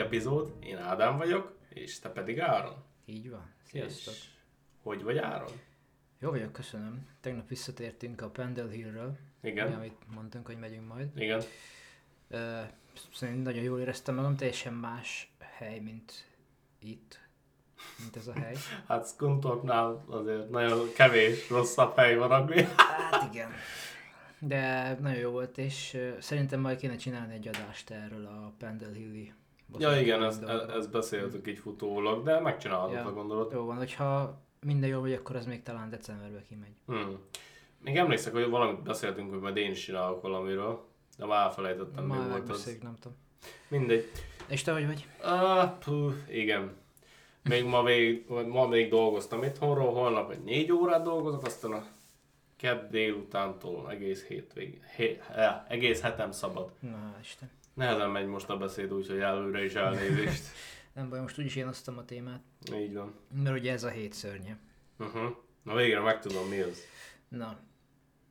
epizód. Én Ádám vagyok, és te pedig Áron. Így van. Sziasztok. És hogy vagy Áron? Jó vagyok, köszönöm. Tegnap visszatértünk a Pendle Hillről. Igen. Amit mondtunk, hogy megyünk majd. Igen. Uh, szerintem nagyon jól éreztem magam, teljesen más hely, mint itt, mint ez a hely. Hát Skuntorpnál azért nagyon kevés rosszabb hely van, ami... Hát igen. De nagyon jó volt, és szerintem majd kéne csinálni egy adást erről a Pendle Hilli Ja igen, ezt, e- ezt beszéltük így futólag, de megcsinálod ja. a gondolat. Jó van, hogyha minden jól vagy, akkor az még talán decemberben kimegy. Hmm. Még emlékszek, hogy valamit beszéltünk, hogy majd én is csinálok valamiről, de már elfelejtettem, mi volt az. nem tudom. Mindegy. És te hogy vagy? Ah, puh, igen. Még ma, még, ma még dolgoztam itthonról, holnap egy négy órát dolgozok, aztán a kedd délutántól egész hétvég, hé, eh, egész hetem szabad. Na, Isten. Nehezen megy most a beszéd, úgyhogy előre is elnézést. Nem baj, most úgyis én osztom a témát. Így van. Mert ugye ez a hét szörnye. Uh-huh. Na végre megtudom mi az. Na,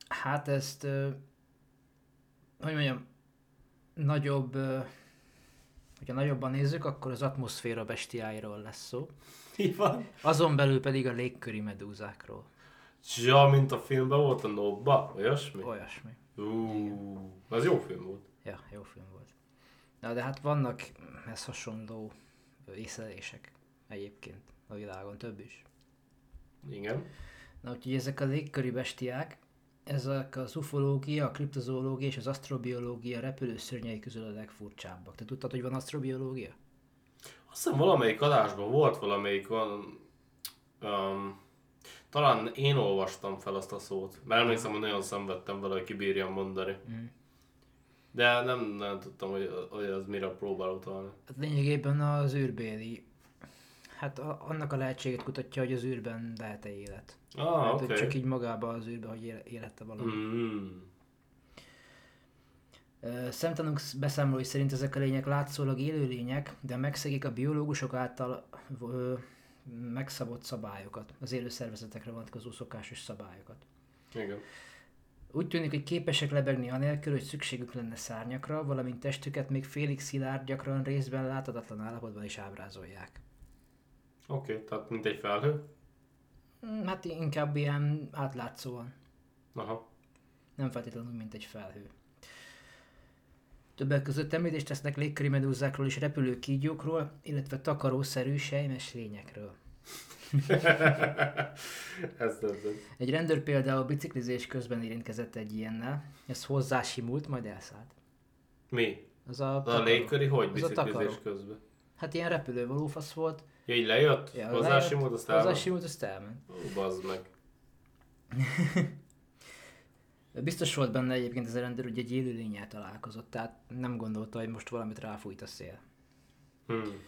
hát ezt, hogy mondjam, nagyobb, hogyha nagyobban nézzük, akkor az atmoszféra bestiáiról lesz szó. Mi van? Azon belül pedig a légköri medúzákról. Ja, mint a filmben volt a Nobba, olyasmi? Olyasmi. Uh, az jó film volt. Ja, jó film volt. Na de hát vannak ez hasonló észlelések egyébként a világon, több is. Igen. Na úgyhogy ezek a légköri bestiák, ezek az ufológia, a kriptozoológia és az asztrobiológia repülőszörnyei közül a legfurcsábbak. Te tudtad, hogy van asztrobiológia? Azt hiszem valamelyik adásban volt valamelyik van, um, talán én olvastam fel azt a szót, mert emlékszem, hogy nagyon szenvedtem vele, hogy kibírjam mondani. Mm. De nem, nem tudtam, hogy, hogy az mire próbál utalni. Hát lényegében az űrbéli, hát a, annak a lehetséget kutatja, hogy az űrben lehet-e élet. Ah, hát, okay. Csak így magában az űrben, hogy élette valami. Mm. Szemtanúk beszámolói szerint ezek a lények látszólag élőlények, de megszegik a biológusok által ö, megszabott szabályokat, az élő szervezetekre vonatkozó szokásos szabályokat. Igen. Úgy tűnik, hogy képesek lebegni anélkül, hogy szükségük lenne szárnyakra, valamint testüket még félig szilárd, gyakran részben láthatatlan állapotban is ábrázolják. Oké, okay, tehát mint egy felhő? Mm, hát inkább ilyen átlátszóan. Aha. Nem feltétlenül, mint egy felhő. Többek között említést tesznek légköri medúzákról és repülő kígyókról, illetve takarószerű sejmes lényekről. ez Egy rendőr például biciklizés közben érintkezett egy ilyennel, ez hozzásimult, majd elszállt. Mi? Az a, a légköri hogy biciklizés közben? Hát ilyen repülő valófasz volt. Ja, így lejött? Ja, hozzásimult, azt elment? Hozzásimult, azt elment. Ó, bazd meg. Biztos volt benne egyébként ez a rendőr, hogy egy élőlényel találkozott, tehát nem gondolta, hogy most valamit ráfújt a szél. Hmm.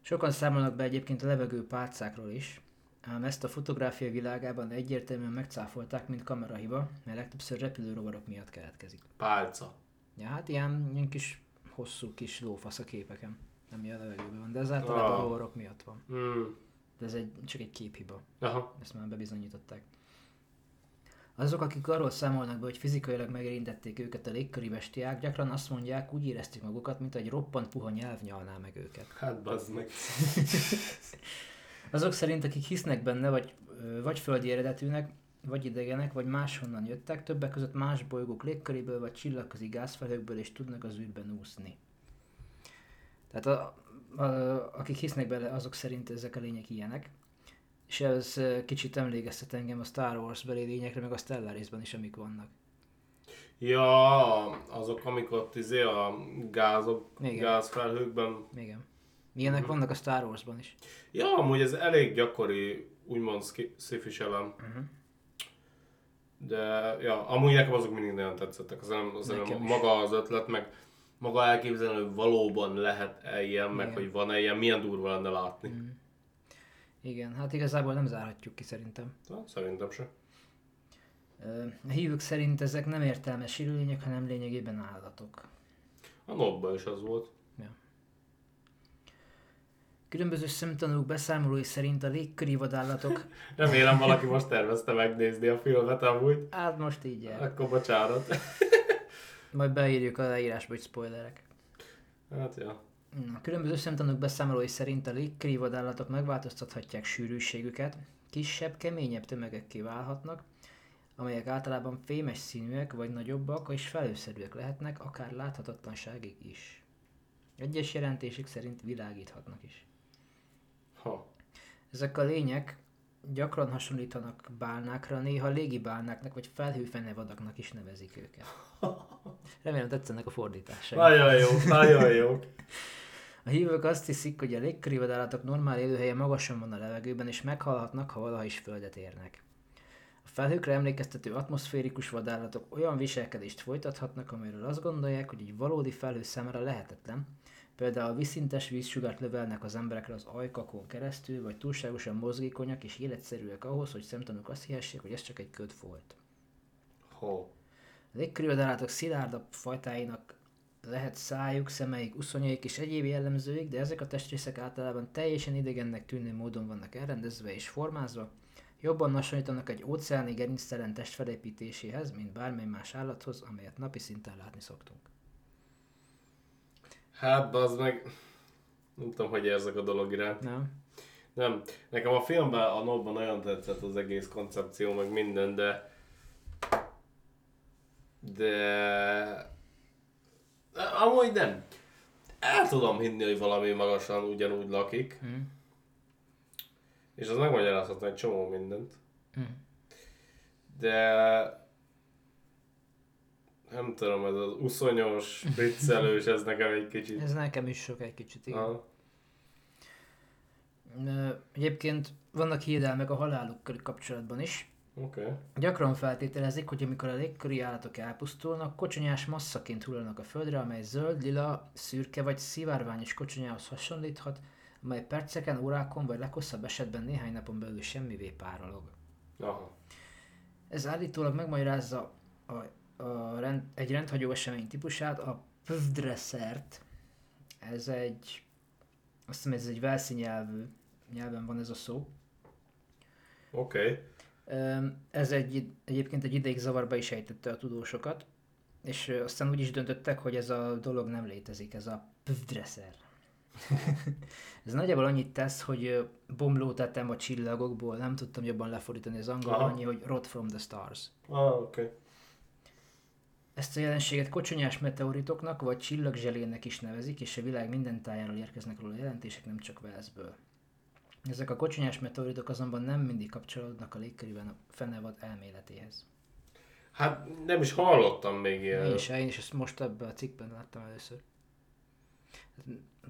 Sokan számolnak be egyébként a levegő pálcákról is, ám ezt a fotográfia világában egyértelműen megcáfolták, mint kamerahiba, mert legtöbbször repülőrovarok miatt keletkezik. Pálca. Ja, hát ilyen, ilyen kis hosszú kis lófasz a képeken, ami a levegőben van, de ez általában ah. rovarok miatt van. Hmm. De ez egy, csak egy képhiba. Aha. Ezt már bebizonyították. Azok, akik arról számolnak be, hogy fizikailag megérintették őket a légköri bestiák, gyakran azt mondják, úgy érezték magukat, mint egy roppant puha nyelv nyalná meg őket. Hát bazd meg. Azok szerint, akik hisznek benne, vagy, vagy földi eredetűnek, vagy idegenek, vagy máshonnan jöttek, többek között más bolygók légköréből, vagy csillagközi gázfelhőkből, és tudnak az űrben úszni. Tehát a, a, akik hisznek bele, azok szerint ezek a lények ilyenek. És ez kicsit emlékeztet engem a Star Wars beli lényekre, meg a Stellarisban is, amik vannak. Ja, azok, amik ott izé a gázok, Igen. gázfelhőkben. Igen. Ilyenek uh-huh. vannak a Star Warsban is. Ja, amúgy ez elég gyakori, úgymond sci elem. Uh-huh. De, ja, amúgy nekem azok mindig nagyon tetszettek. Az, az az maga az ötlet, meg maga elképzelni, hogy valóban lehet-e ilyen, Igen. meg hogy van-e ilyen, milyen durva lenne látni. Uh-huh. Igen, hát igazából nem zárhatjuk ki szerintem. Na, szerintem se. A hívők szerint ezek nem értelmes élőlények, hanem lényegében állatok. A nobba is az volt. Ja. Különböző szemtanúk beszámolói szerint a légköri vadállatok... Remélem valaki most tervezte megnézni a filmet amúgy. Hát most így el. Akkor bocsánat. Majd beírjuk a leírásba, hogy spoilerek. Hát ja. A különböző szemtanúk beszámolói szerint a légköri vadállatok megváltoztathatják sűrűségüket, kisebb, keményebb tömegekké válhatnak, amelyek általában fémes színűek vagy nagyobbak és felőszerűek lehetnek, akár láthatatlanságig is. Egyes jelentések szerint világíthatnak is. Ha. Ezek a lények gyakran hasonlítanak bálnákra, néha légi bálnáknak vagy felhőfenevadaknak is nevezik őket. Remélem tetszenek a fordításai. Nagyon jó, nagyon jó. A hívők azt hiszik, hogy a légköri vadállatok normál élőhelye magasan van a levegőben, és meghalhatnak, ha valaha is földet érnek. A felhőkre emlékeztető atmoszférikus vadállatok olyan viselkedést folytathatnak, amelyről azt gondolják, hogy egy valódi felhő számára lehetetlen, például viszintes vízsugart lövelnek az emberekre az ajkakon keresztül, vagy túlságosan mozgékonyak és életszerűek ahhoz, hogy szemtanúk azt hihessék, hogy ez csak egy köd volt. Ho. A légköri vadállatok szilárdabb fajtáinak lehet szájuk, szemeik, uszonyaik és egyéb jellemzőik, de ezek a testrészek általában teljesen idegennek tűnő módon vannak elrendezve és formázva, jobban hasonlítanak egy óceáni gerinctelen test felépítéséhez, mint bármely más állathoz, amelyet napi szinten látni szoktunk. Hát, az meg... Nem tudom, hogy érzek a dolog iránt. Nem? Nem. Nekem a filmben, a nobban nagyon tetszett az egész koncepció, meg minden, de... De... Amúgy nem. El tudom hinni, hogy valami magasan ugyanúgy lakik. Hm. És az megmagyarázhatna egy csomó mindent. Hm. De... Nem tudom, ez az uszonyos, viccelős, ez nekem egy kicsit... Ez nekem is sok egy kicsit, igen. Ö, Egyébként vannak hiedelmek a halálukkal kapcsolatban is. Okay. Gyakran feltételezik, hogy amikor a légköri állatok elpusztulnak, kocsonyás masszaként hullanak a földre, amely zöld, lila, szürke vagy szivárványos kocsonyához hasonlíthat, amely perceken, órákon vagy leghosszabb esetben néhány napon belül semmivé párolog. Aha. Ez állítólag megmagyarázza a, a rend, egy rendhagyó esemény típusát, a pövdreszert. Ez egy, azt hiszem ez egy velszi nyelvű, nyelven van ez a szó. Oké. Okay. Ez egy, egyébként egy ideig zavarba is ejtette a tudósokat, és aztán úgy is döntöttek, hogy ez a dolog nem létezik, ez a pövdreszer. ez nagyjából annyit tesz, hogy ö, bomlótetem a csillagokból, nem tudtam jobban lefordítani az angol, Aha. annyi, hogy rot from the stars. Ah, oké. Okay. Ezt a jelenséget kocsonyás meteoritoknak vagy csillagzselének is nevezik, és a világ minden tájáról érkeznek róla jelentések, nem csak Velszből. Ezek a kocsonyás meteoritok azonban nem mindig kapcsolódnak a légkörében a fenevad elméletéhez. Hát nem is hallottam még Én ilyen. is, én is ezt most ebben a cikkben láttam először.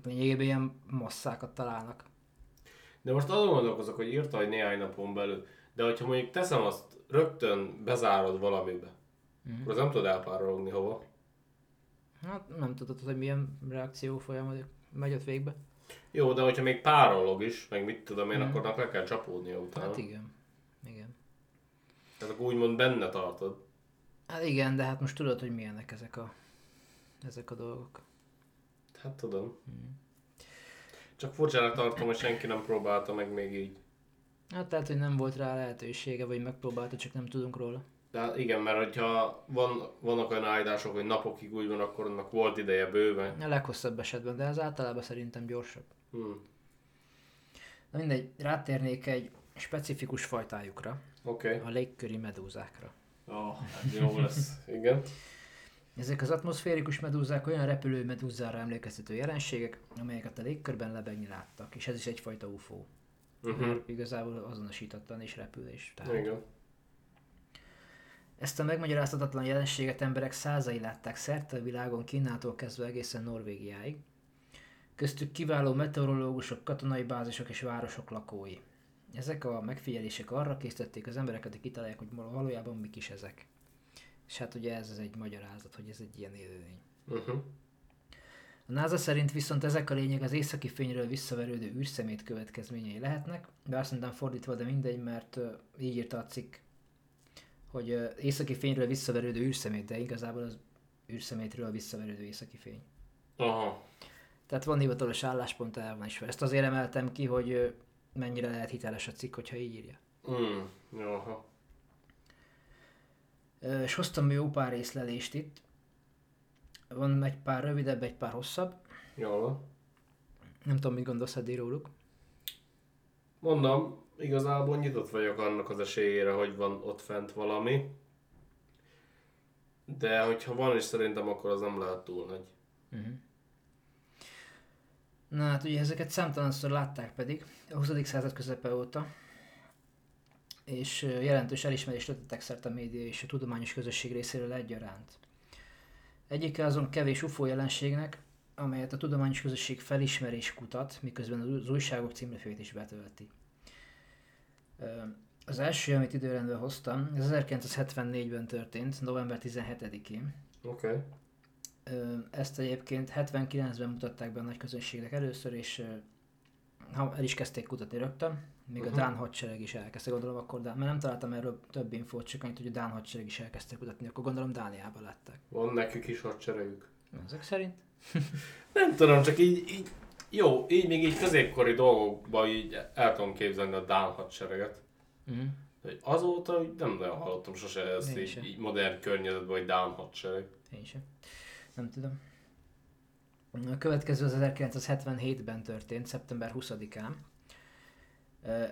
Lényegében ilyen masszákat találnak. De most azon gondolkozok, hogy írta, hogy néhány napon belül. De hogyha mondjuk teszem azt, rögtön bezárod valamibe, Mhm. akkor az nem tud elpárologni hova. Hát nem tudod, hogy milyen reakció folyamat megy ott végbe. Jó, de hogyha még párolog is, meg mit tudom én, Mhm. akkor le kell csapódnia utána. Hát igen. Igen. Tehát akkor úgymond benne tartod. Hát igen, de hát most tudod, hogy milyenek ezek a, ezek a dolgok. Hát tudom. Mhm. Csak furcsának tartom, hogy senki nem próbálta meg még így. Hát lehet, hogy nem volt rá lehetősége, vagy megpróbálta, csak nem tudunk róla. De hát igen, mert hogyha van, vannak olyan állítások, hogy napokig úgy van, akkor annak volt ideje bőven. A leghosszabb esetben, de ez általában szerintem gyorsabb. Hmm. Na mindegy, rátérnék egy specifikus fajtájukra, Oké. Okay. a légköri medúzákra. Oh, jó lesz. Igen. Ezek az atmoszférikus medúzák olyan repülő medúzára emlékeztető jelenségek, amelyeket a légkörben lebegni láttak, és ez is egyfajta UFO. Uh-huh. Mert igazából azonosítatlan és repülés. Tehát Igen. Ezt a megmagyarázhatatlan jelenséget emberek százai látták szerte a világon Kínától kezdve egészen Norvégiáig. Köztük kiváló meteorológusok, katonai bázisok és városok lakói. Ezek a megfigyelések arra készítették az embereket, hogy kitalálják, hogy valójában mik is ezek. És hát ugye ez az egy magyarázat, hogy ez egy ilyen élőlény. Uh-huh. A NASA szerint viszont ezek a lények az északi fényről visszaverődő űrszemét következményei lehetnek, de azt mondtam fordítva, de mindegy, mert így írta a cikk, hogy északi fényről visszaverődő űrszemét, de igazából az űrszemétről visszaverődő északi fény. Aha. Tehát van hivatalos álláspont, el van ismer. Ezt azért emeltem ki, hogy mennyire lehet hiteles a cikk, hogyha így írja. Mm. Aha. És hoztam jó pár észlelést itt. Van egy pár rövidebb, egy pár hosszabb. Jól. Nem tudom, mit gondolsz eddig róluk. Mondom, igazából nyitott vagyok annak az esélyére, hogy van ott fent valami. De hogyha van is szerintem, akkor az nem lehet túl nagy. Uh-huh. Na hát ugye ezeket számtalanszor látták pedig a 20. század közepe óta, és jelentős elismerést tettek szert a média és a tudományos közösség részéről egyaránt. Egyike azon kevés UFO jelenségnek, amelyet a tudományos közösség felismerés kutat, miközben az újságok címlapjait is betölti. Az első, amit időrendben hoztam, ez 1974-ben történt, november 17-én. Oké. Okay. Ezt egyébként 79-ben mutatták be a nagy közönségnek először, és el is kezdték kutatni rögtön, még uh-huh. a Dán hadsereg is elkezdte, gondolom akkor, Dán, mert nem találtam erről több infót, csak annyit, hogy a Dán hadsereg is elkezdte kutatni, akkor gondolom Dániában lettek. Van nekük is hadseregük? Ezek szerint? nem tudom, csak így, így jó, így még így középkori dolgokban így el tudom képzelni a Dán hadsereget. Uh-huh. De azóta nem nagyon hallottam sose ezt így, így, modern környezetben, hogy Dán hadsereg. Én sem. Nem tudom. A következő az 1977-ben történt, szeptember 20-án.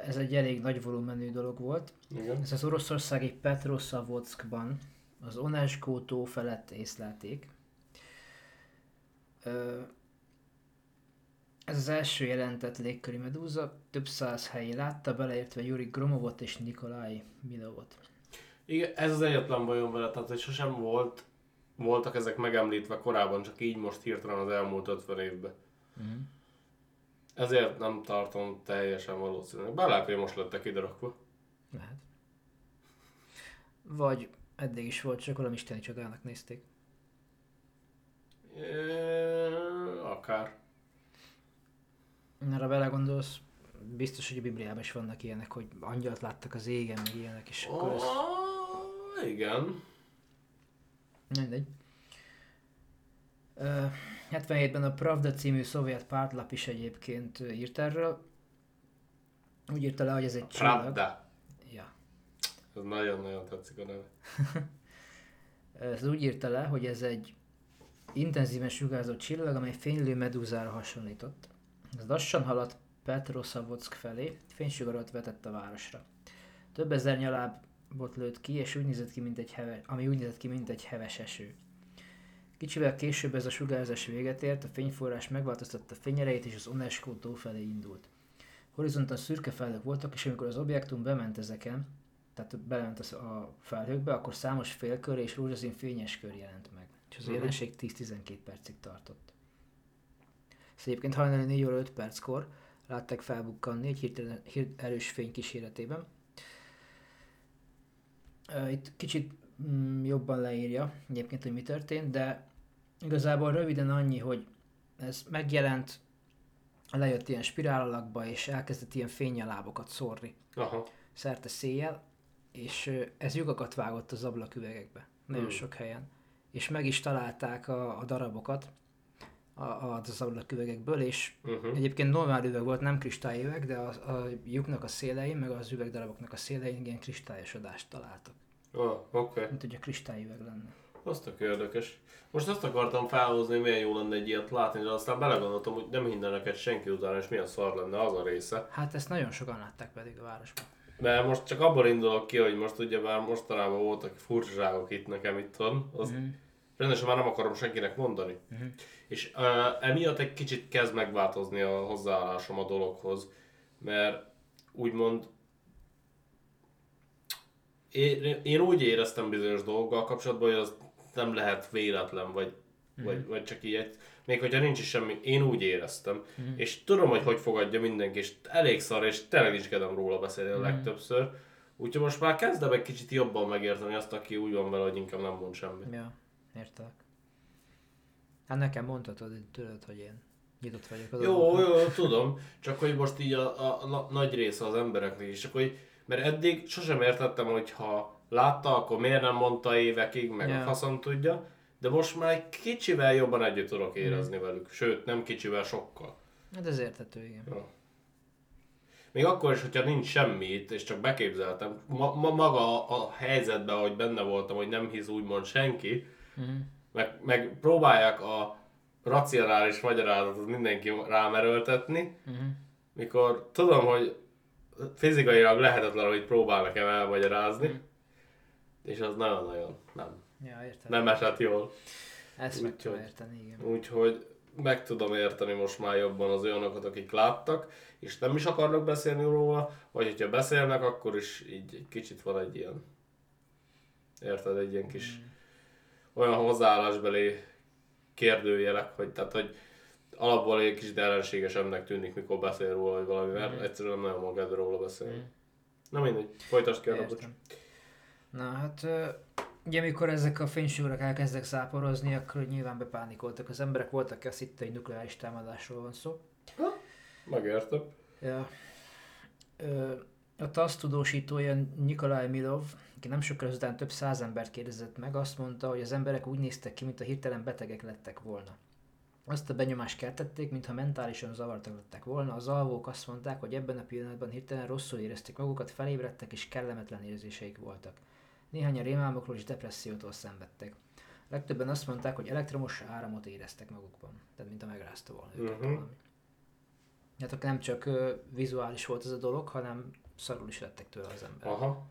Ez egy elég nagy volumenű dolog volt. Igen. Ez az oroszországi Petrosavodskban az Onesko tó felett észlelték. Ez az első jelentett légköri medúza, több száz helyi látta, beleértve Yuri Gromovot és Nikolai Milovot. Igen, ez az egyetlen bajom vele, tehát hogy sosem volt, voltak ezek megemlítve korábban, csak így most hirtelen az elmúlt 50 évben. Uh-huh. Ezért nem tartom teljesen valószínűleg. Bár lehet, hogy most lettek ide rakva. Lehet. Vagy eddig is volt, csak valami isteni csodának nézték. É, akár. Erre belegondolsz, biztos, hogy a Bibliában is vannak ilyenek, hogy angyalt láttak az égen, meg ilyenek, és akkor ez... Igen. Mindegy. Uh, 77-ben a Pravda című szovjet pártlap is egyébként írt erről. Úgy írta le, hogy ez egy csillag. Pravda. Ja. Ez nagyon-nagyon tetszik a neve. ez úgy írta le, hogy ez egy intenzíven sugárzó csillag, amely fénylő medúzára hasonlított. Ez lassan haladt Petrosavodsk felé, fénysugarat vetett a városra. Több ezer nyalábot lőtt ki, és úgy nézett ki, mint egy heve, ami úgy nézett ki, mint egy heves eső. Kicsivel később ez a sugárzás véget ért, a fényforrás megváltoztatta fényerejét, és az Onesko tó felé indult. Horizonton szürke felhők voltak, és amikor az objektum bement ezeken, tehát belement a felhőkbe, akkor számos félkör és rózsaszín fényes kör jelent meg. És az uh-huh. jelenség 10-12 percig tartott. Ezt egyébként hajnali 4 óra 5 perckor látták felbukkanni egy hirtelen, hír, erős fény kíséretében. Itt kicsit mm, jobban leírja egyébként, hogy mi történt, de igazából röviden annyi, hogy ez megjelent, lejött ilyen spirál alakba, és elkezdett ilyen fényelábokat szórni. Aha. Szerte széjjel, és ez lyukakat vágott az ablaküvegekbe. Nagyon hmm. sok helyen. És meg is találták a, a darabokat, az ablaküvegekből, és uh-huh. egyébként normál üveg volt, nem kristályüveg, de a, a lyuknak a szélein, meg az üvegdaraboknak a szélein ilyen kristályosodást találtak. Ah, oké. Okay. Mint hogy a kristályüveg lenne. Azt a érdekes. Most azt akartam felhozni, hogy milyen jó lenne egy ilyet látni, de aztán belegondoltam, hogy nem hinne neked senki utána, és milyen szar lenne az a része. Hát ezt nagyon sokan látták pedig a városban. Mert most csak abból indulok ki, hogy most ugye már mostanában voltak furcsaságok itt nekem itthon, az mm. rendesen már nem akarom senkinek mondani. Mm. És uh, emiatt egy kicsit kezd megváltozni a hozzáállásom a dologhoz, mert úgymond én, én úgy éreztem bizonyos dolgokkal kapcsolatban, hogy az nem lehet véletlen, vagy, mm. vagy, vagy csak így, még hogyha nincs is semmi, én úgy éreztem. Mm. És tudom, hogy hogy fogadja mindenki, és elég szar, és tényleg is kedem róla beszélni a mm. legtöbbször. Úgyhogy most már kezdem egy kicsit jobban megérteni azt, aki úgy van vele, hogy inkább nem mond semmit. Ja, értelek. Hát nekem mondhatod, tudod, hogy én nyitott vagyok. Az jó, jó, jó, tudom. Csak hogy most így a, a, a, nagy része az embereknek is. Csak hogy, mert eddig sosem értettem, hogy ha látta, akkor miért nem mondta évekig, meg yeah. a faszom tudja. De most már kicsivel jobban együtt tudok érezni mm. velük. Sőt, nem kicsivel, sokkal. Hát ez érthető, igen. Ja. Még akkor is, hogyha nincs semmi itt, és csak beképzeltem, ma, ma, maga a, a helyzetben, hogy benne voltam, hogy nem hisz úgymond senki, mm meg, meg próbálják a racionális magyarázatot mindenki rám erőltetni, Uh-huh. mikor tudom, hogy fizikailag lehetetlen, hogy próbál nekem elmagyarázni, Mhm. és az nagyon-nagyon nem, Ja, értem. nem esett jól. Ezt meg tudom érteni, igen. Úgyhogy meg tudom érteni most már jobban az olyanokat, akik láttak, és nem is akarnak beszélni róla, vagy hogyha beszélnek, akkor is így kicsit van egy ilyen, érted, egy ilyen kis olyan hozzáállásbeli kérdőjelek, hogy, tehát, hogy alapból egy kicsit ellenségesebbnek tűnik, mikor beszél róla, vagy valami, mert egyszerűen nem nagyon magad róla beszélni. Na mindegy, folytasd ki a. Na hát, ugye amikor ezek a fénysugárok elkezdek száporozni, akkor nyilván bepánikoltak az emberek, voltak, aki azt hitte, hogy nukleáris támadásról van szó. Megértem. Ja. Ö, a TASZ tudósítója Nikolaj Milov, aki nem sokkal ezután több száz embert kérdezett meg, azt mondta, hogy az emberek úgy néztek ki, mint a hirtelen betegek lettek volna. Azt a benyomást keltették, mintha mentálisan zavartak lettek volna. Az alvók azt mondták, hogy ebben a pillanatban hirtelen rosszul érezték magukat, felébredtek és kellemetlen érzéseik voltak. Néhányan rémálmokról és depressziótól szenvedtek. Legtöbben azt mondták, hogy elektromos áramot éreztek magukban, tehát mint a megrázta volna őket Mhm. valami. Hát akkor nem csak ö, vizuális volt ez a dolog, hanem szarul is lettek tőle az emberek. Aha.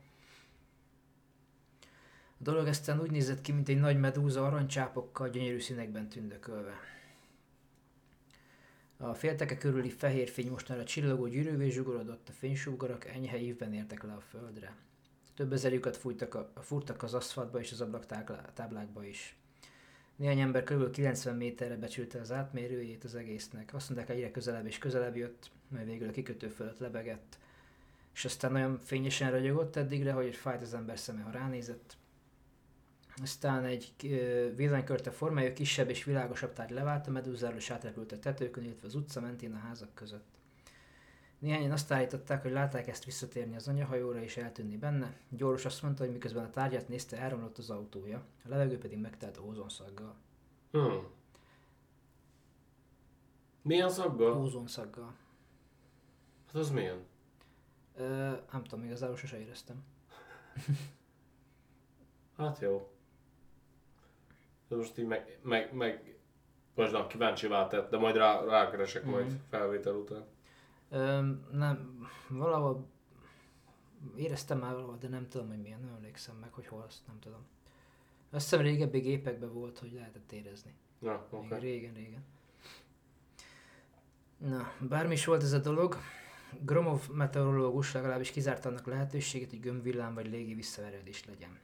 A dolog aztán úgy nézett ki, mint egy nagy medúza aranycsápokkal gyönyörű színekben tündökölve. A félteke körüli fehér fény mostanra csillogó gyűrűvé zsugorodott, a fénysugarak enyhe ívben értek le a földre. Több ezer lyukat fújtak a, fúrtak az aszfaltba és az ablaktáblákba is. Néhány ember kb. 90 méterre becsülte az átmérőjét az egésznek. Azt mondták, egyre közelebb és közelebb jött, majd végül a kikötő fölött lebegett. És aztán olyan fényesen ragyogott eddigre, hogy fájt az ember szeme, ha ránézett. Aztán egy villanykörte formája kisebb és világosabb tárgy levált a medúzáról és átrepült a tetőkön, illetve az utca mentén a házak között. Néhányan azt állították, hogy látták ezt visszatérni az anyahajóra és eltűnni benne. Gyoros azt mondta, hogy miközben a tárgyat nézte, elromlott az autója, a levegő pedig megtelt ózonszaggal. Hmm. Milyen szaggal? Ózonszaggal. Hát az milyen? Ö, nem tudom, igazából sose éreztem. Hát jó. De most így meg, meg, meg most nem kíváncsi váltett, de majd rá, rákeresek Mhm. majd felvétel után. Ö, nem, valahol éreztem már valahol, de nem tudom, hogy milyen, nem emlékszem meg, hogy hol, azt nem tudom. Azt hiszem régebbi gépekben volt, hogy lehetett érezni. Na, oké. Okay. Régen, régen. Na, bármi is volt ez a dolog, Gromov meteorológus legalábbis kizárta annak lehetőségét, hogy gömbvillám vagy légi visszaverődés legyen.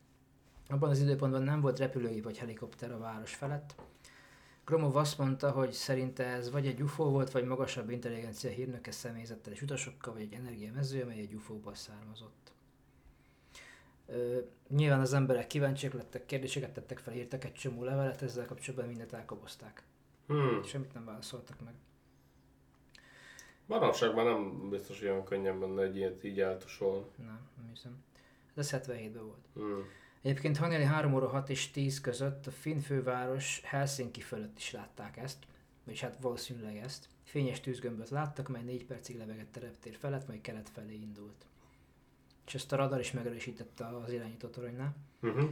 Abban az időpontban nem volt repülőgép vagy helikopter a város felett. Gromov azt mondta, hogy szerinte ez vagy egy UFO volt, vagy magasabb intelligencia hírnöke személyzettel és utasokkal, vagy egy energiamező, amely egy UFO-ból származott. Ö, nyilván az emberek kíváncsiak lettek, kérdéseket tettek fel, írtak egy csomó levelet, ezzel kapcsolatban mindent elkobozták. Hmm. Semmit nem válaszoltak meg. Már nem biztos olyan könnyen benne egy ilyet így eltusolni. Nem, nem hiszem. Ez 77-ben volt. Hmm. Egyébként hajnali 3 óra 6 és 10 között a finn főváros Helsinki fölött is látták ezt, vagyis hát valószínűleg ezt. Fényes tűzgömböt láttak, mely 4 percig lebegett a reptér felett, majd kelet felé indult. És ezt a radar is megerősítette az irányító toronynál. Uh-huh.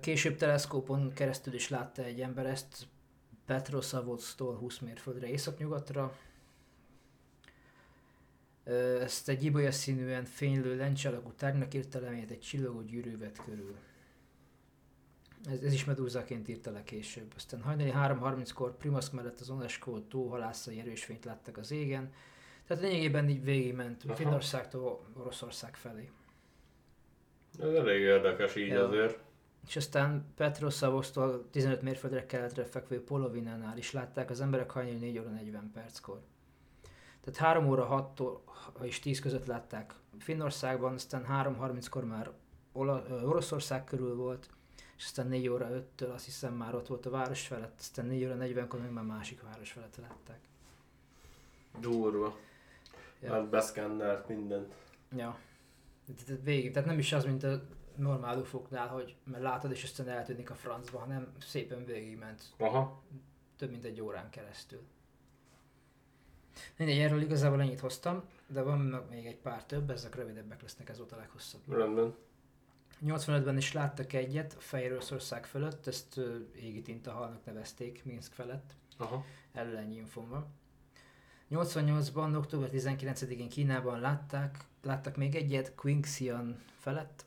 Később teleszkópon keresztül is látta egy ember ezt Petrosavodsztól 20 mérföldre északnyugatra. Ezt egy ibolya színűen fénylő lencse alakú tárgynak írta le, egy csillogó gyűrű vett körül. Ez, ez is medúzaként írta le később. Aztán hajnali 3.30-kor Primaszk mellett az Oneskó tó halászai erős fényt láttak az égen. Tehát lényegében így végigment Aha. Finnországtól Oroszország felé. Ez elég érdekes így Ja. azért. És aztán Petroszavosztól 15 mérföldre keletre fekvő Polovinánál is látták az emberek hajnali 4 óra 40 perckor. Tehát 3 óra 6 és 10 között látták Finnországban, aztán 3.30-kor már Ola- Oroszország körül volt, és aztán 4 óra 5-től azt hiszem már ott volt a város felett, aztán 4 óra 40-kor meg már másik város felett látták. Durva. Ja. Hát beszkennelt mindent. Ja. Tehát végig, tehát nem is az, mint a normál ufoknál, hogy mert látod és aztán eltűnik a francba, hanem szépen végigment Aha. több mint egy órán keresztül. Mindegy, erről igazából ennyit hoztam, de van még egy pár több, ezek rövidebbek lesznek, ez volt a leghosszabb. Rendben. 85-ben is láttak egyet Fehér Oroszország fölött, ezt égi tintahalnak nevezték Minsk felett. Aha. Erről ennyi infom van. 88-ban, október 19-én Kínában látták, láttak még egyet Qingshan felett,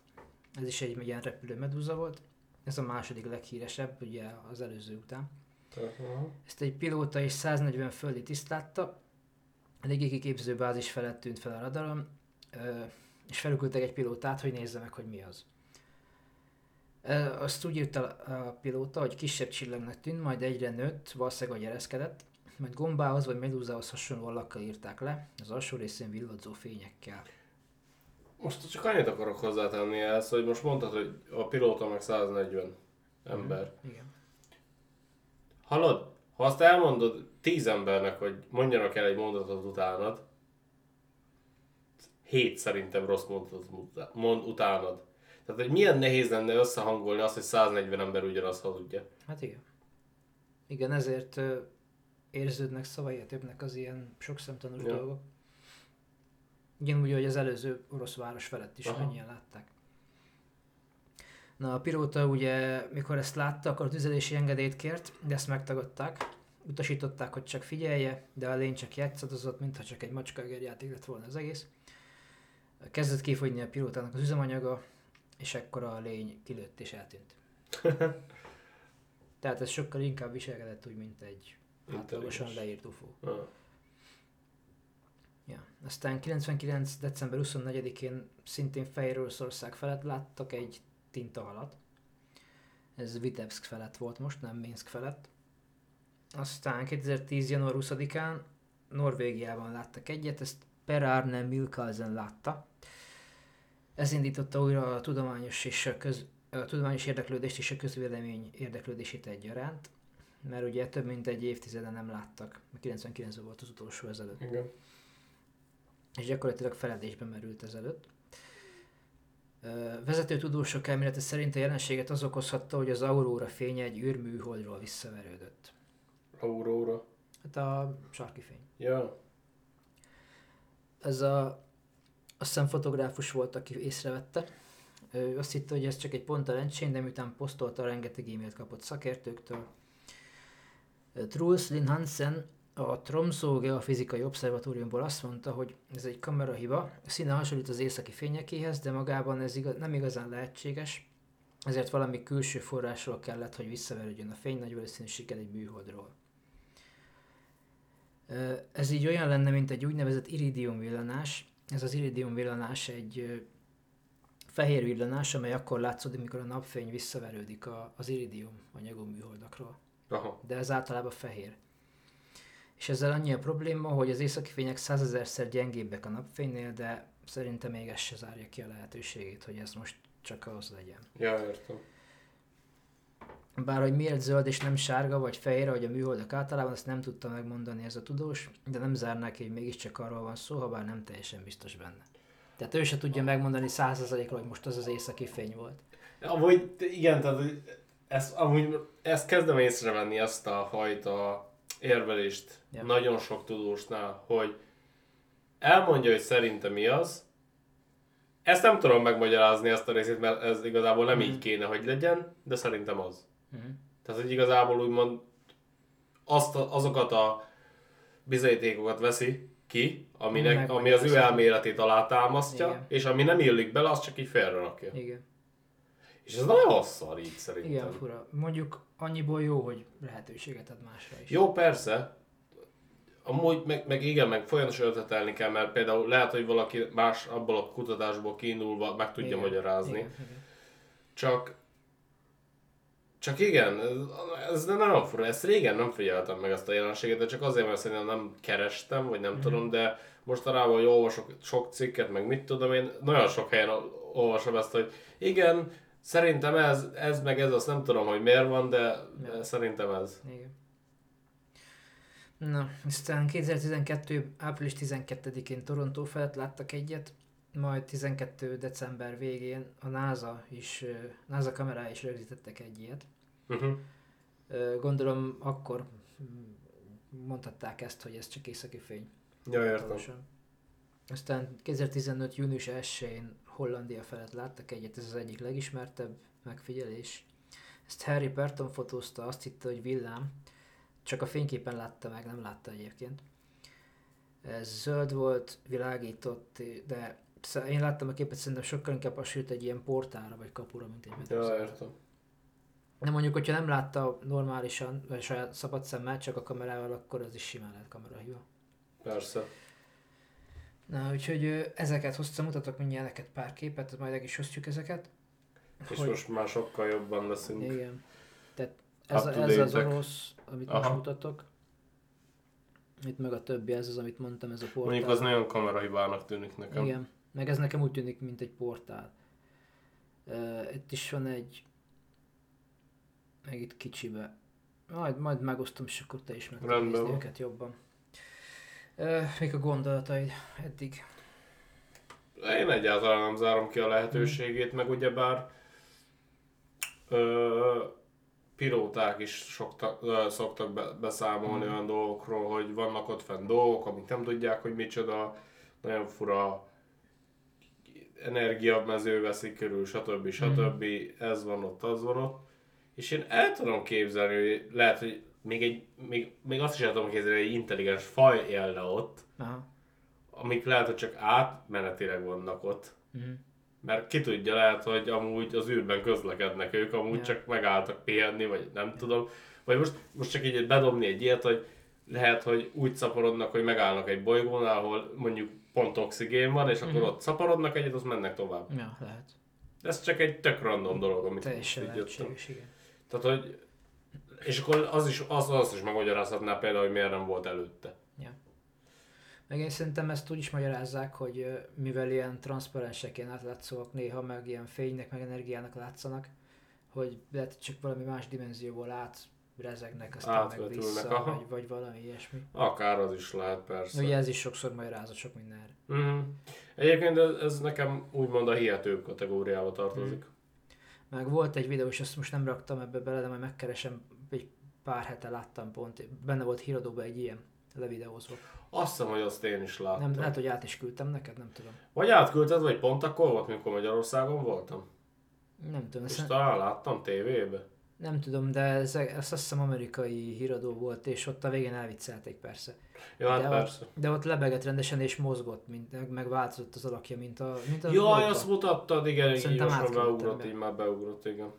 ez is egy ilyen repülő medúza volt, ez a második leghíresebb, ugye az előző után. Uh-huh. Ezt egy pilóta és 140 földi tiszt látta, a légikiképző bázis felett tűnt fel a radaron, és felükültek egy pilótát, hogy nézze meg, hogy mi az. Azt úgy írta a pilóta, hogy kisebb csillagnak tűnt, majd egyre nőtt, valószínűleg a ereszkedett, majd gombához vagy medúzához hasonló lakkal írták le, az alsó részén villadzó fényekkel. Most csak annyit akarok hozzátenni ezt, hogy most mondtad, hogy a pilóta meg 140 ember. Mm, igen. Hallod? Ha azt elmondod tíz embernek, hogy mondjanak el egy mondatot utánad, hét szerintem rossz mondatot mond utánad. Tehát, hogy milyen nehéz lenne összehangolni azt, hogy 140 ember ugyanazt hazudja. Hát igen. Igen, ezért ö, érződnek szavai többnek az ilyen sok szemtanús ja. dolgok. úgy, hogy az előző orosz város felett is Aha. mennyien látták. Na a pilóta ugye, mikor ezt látta, akkor tüzelési engedélyt kért, de ezt megtagadták. Utasították, hogy csak figyelje, de a lény csak játszadozott, mintha csak egy macska játék lett volna az egész. Kezdett kifogyni a pilótának az üzemanyaga, és ekkor a lény kilőtt és eltűnt. Tehát ez sokkal inkább viselkedett úgy, mint egy átlagosan leírt UFO. Ah. Ja. Aztán 99. december 24-én szintén Fehér Oroszország felett láttak egy tintahalat. Ez Vitebsk felett volt most, nem Minsk felett. Aztán 2010. január 20-án Norvégiában láttak egyet, ezt Per Arne Milkalsen látta. Ez indította újra a tudományos és a, köz, a tudományos érdeklődést és a közvélemény érdeklődését egyaránt, mert ugye több mint egy évtizeden nem láttak, 99 volt az utolsó ezelőtt. Igen. És gyakorlatilag feledésbe merült ezelőtt. Vezető tudósok elmélete szerint a jelenséget az okozhatta, hogy az aurora fénye egy űrműholdról visszaverődött. Aurora? Hát a sarki fény. Ja. Ez a azt hiszem fotográfus volt, aki észrevette. Ő azt hitte, hogy ez csak egy pont a lencsén, de miután posztolta, rengeteg e-mailt kapott szakértőktől. Truls Lin Hansen a Tromsø Geofizikai Obszervatóriumból azt mondta, hogy ez egy kamerahiba, színe hasonlít az északi fényekéhez, de magában ez igaz, nem igazán lehetséges, ezért valami külső forrásról kellett, hogy visszaverődjön a fény, nagy valószínűséggel egy műholdról. Ez így olyan lenne, mint egy úgynevezett iridium villanás, ez az iridium villanás egy fehér villanás, amely akkor látszódik, mikor a napfény visszaverődik a, az iridium anyagú műholdakról. Aha. De ez általában fehér. És ezzel annyi a probléma, hogy az északi fények százezerszer gyengébbek a napfénynél, de szerintem még ez se zárja ki a lehetőségét, hogy ez most csak az legyen. Ja, értem. Bár hogy miért zöld és nem sárga vagy fehér, vagy a műholdak általában, ezt nem tudta megmondani ez a tudós, de nem zárnák hogy mégiscsak arról van szó, ha bár nem teljesen biztos benne. Tehát ő se tudja megmondani százszerzalékra, hogy most az az északi fény volt. Amúgy igen, tehát ezt, amúgy, ezt kezdem észrevenni, ezt a fajta érvelést ja. nagyon sok tudósnál, hogy elmondja, hogy szerintem mi az, ezt nem tudom megmagyarázni ezt a részét, mert ez igazából nem mm. így kéne, hogy legyen, de szerintem az. Uh-huh. Tehát, hogy igazából úgymond azt azokat a bizonyítékokat veszi ki, aminek, Meg ami az ő elméletét alátámasztja, Igen. és ami nem illik bele, azt csak így félrerakja. Igen. És ez nagyon szar így szerintem. Igen, fura. Mondjuk annyiból jó, hogy lehetőséget ad másra is. Jó, persze. Amúgy meg, meg igen, meg folyamatosan ötletelni kell, mert például lehet, hogy valaki más abból a kutatásból kiindulva meg tudja igen, magyarázni. Igen, igen. Csak csak igen, ez, nagyon fura, ezt régen nem figyeltem meg ezt a jelenséget, de csak azért, mert szerintem nem kerestem, vagy nem mm. tudom, de mostanában, hogy olvasok sok cikket, meg mit tudom én, nagyon sok helyen olvasom ezt, hogy igen, szerintem ez, ez meg ez, azt nem tudom, hogy miért van, de ja. szerintem ez. Igen. Na, aztán 2012. április 12-én Torontó felett láttak egyet, majd 12. december végén a NASA is, NASA kamerái is rögzítettek egy ilyet. Uh-huh. Gondolom akkor mondhatták ezt, hogy ez csak északi fény. Ja, értem. Aztán 2015. június 1-én Hollandia felett láttak egyet, ez az egyik legismertebb megfigyelés. Ezt Harry Burton fotózta, azt hitte, hogy villám, csak a fényképen látta meg, nem látta egyébként. Ez zöld volt, világított, de én láttam a képet, szerintem sokkal inkább hasonlít egy ilyen portára vagy kapura, mint egy Ja, értem. De mondjuk, hogyha nem látta normálisan, vagy saját szabad szemmel, csak a kamerával, akkor az is simán lehet kamerahíva. Persze. Na, úgyhogy ezeket hoztam, mutatok mindjárt neked pár képet, majd meg is osztjuk ezeket. És hogy... most már sokkal jobban leszünk. Igen. Tehát ez, a, ez az orosz, amit Aha. most mutatok. Itt meg a többi, ez az, amit mondtam, ez a portál. Mondjuk az nagyon kamerahibának tűnik nekem. Igen, meg ez nekem úgy tűnik, mint egy portál. Uh, itt is van egy, meg itt kicsibe. Majd, majd megosztom, és akkor te is meg tudod őket jobban. Még a gondolataid eddig? Én egyáltalán nem zárom ki a lehetőségét, mm. meg ugyebár ö, pilóták is sokta, ö, szoktak be, beszámolni mm. olyan dolgokról, hogy vannak ott fenn dolgok, amik nem tudják, hogy micsoda, nagyon fura energiamező veszik körül, stb. stb. Mm. Ez van ott, az van ott. És én el tudom képzelni, hogy lehet, hogy még, egy, még, még azt is el tudom képzelni, hogy egy intelligens faj élne ott, Aha. amik lehet, hogy csak átmenetileg vannak ott. Mm. Mert ki tudja, lehet, hogy amúgy az űrben közlekednek ők, amúgy yeah. csak megálltak pihenni, vagy nem yeah. tudom. Vagy most, most csak így bedobni egy ilyet, hogy lehet, hogy úgy szaporodnak, hogy megállnak egy bolygónál, ahol mondjuk pont oxigén van, és akkor mm. ott szaporodnak egyet, azt mennek tovább. Ja, lehet. Ez csak egy tök random dolog, amit Teljesen lehetséges, igen. Tehát, hogy és akkor az is, az, az is megmagyarázhatná például, hogy miért nem volt előtte. Ja. Meg én szerintem ezt úgy is magyarázzák, hogy mivel ilyen transzparensek, ilyen átlátszóak néha, meg ilyen fénynek, meg energiának látszanak, hogy lehet csak valami más dimenzióból át rezegnek, aztán meg vissza, vagy, vagy valami ilyesmi. Akár az is lehet, persze. Ugye ez is sokszor magyarázott sok mindenre. Mm. Egyébként ez, ez nekem úgymond a hihető kategóriába tartozik. Mm. Meg volt egy videó, és azt most nem raktam ebbe bele, de majd megkeresem, egy pár hete láttam pont, benne volt híradóban egy ilyen levideózva. Azt hiszem, hogy azt én is láttam. Nem, lehet, hogy át is küldtem neked, nem tudom. Vagy átküldted, vagy pont akkor volt, mikor Magyarországon voltam? Nem tudom. És talán láttam tévébe? Nem tudom, de ez, ez azt hiszem amerikai híradó volt, és ott a végén elviccelték persze. Ja, hát de persze. Ott, de ott lebegett rendesen és mozgott, mint, meg változott az alakja, mint a mint a Jaj, azt mutattad, igen, Szerintem így most beugrott, be. így már beugrott, igen.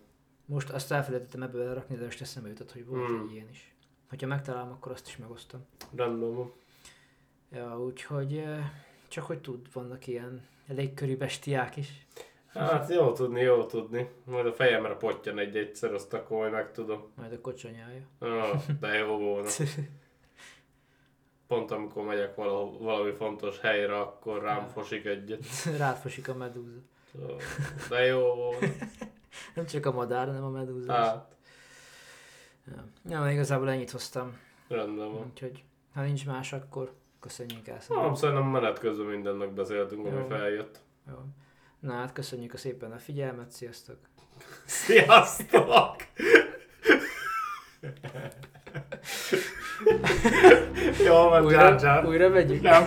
Most azt elfelejtettem ebből rakni, de most eszembe jutott, hogy volt hmm. egy ilyen is. Ha megtalálom, akkor azt is megosztom. Rendben. Ja, úgyhogy csak hogy tud, vannak ilyen légkörű bestiák is. Hát jó tudni, jó tudni. Majd a fejemre pottyan egy egyszer, azt akkor majd megtudom. Majd a kocsonyája. Ah, de jó volna. Pont amikor megyek valahol, valami fontos helyre, akkor rám ja. fosik egyet. Rád fosik a medúza. De jó volna. Nem csak a madár, hanem a medúza. Hát. Ja. ja, igazából ennyit hoztam. Rendben van. Úgyhogy, ha nincs más, akkor köszönjük el. Nem, szerintem menet közben mindennek beszéltünk, ami feljött. Jó. Na hát köszönjük a szépen a figyelmet, sziasztok! Sziasztok! Jó, mert újra, újra megyünk? Nem.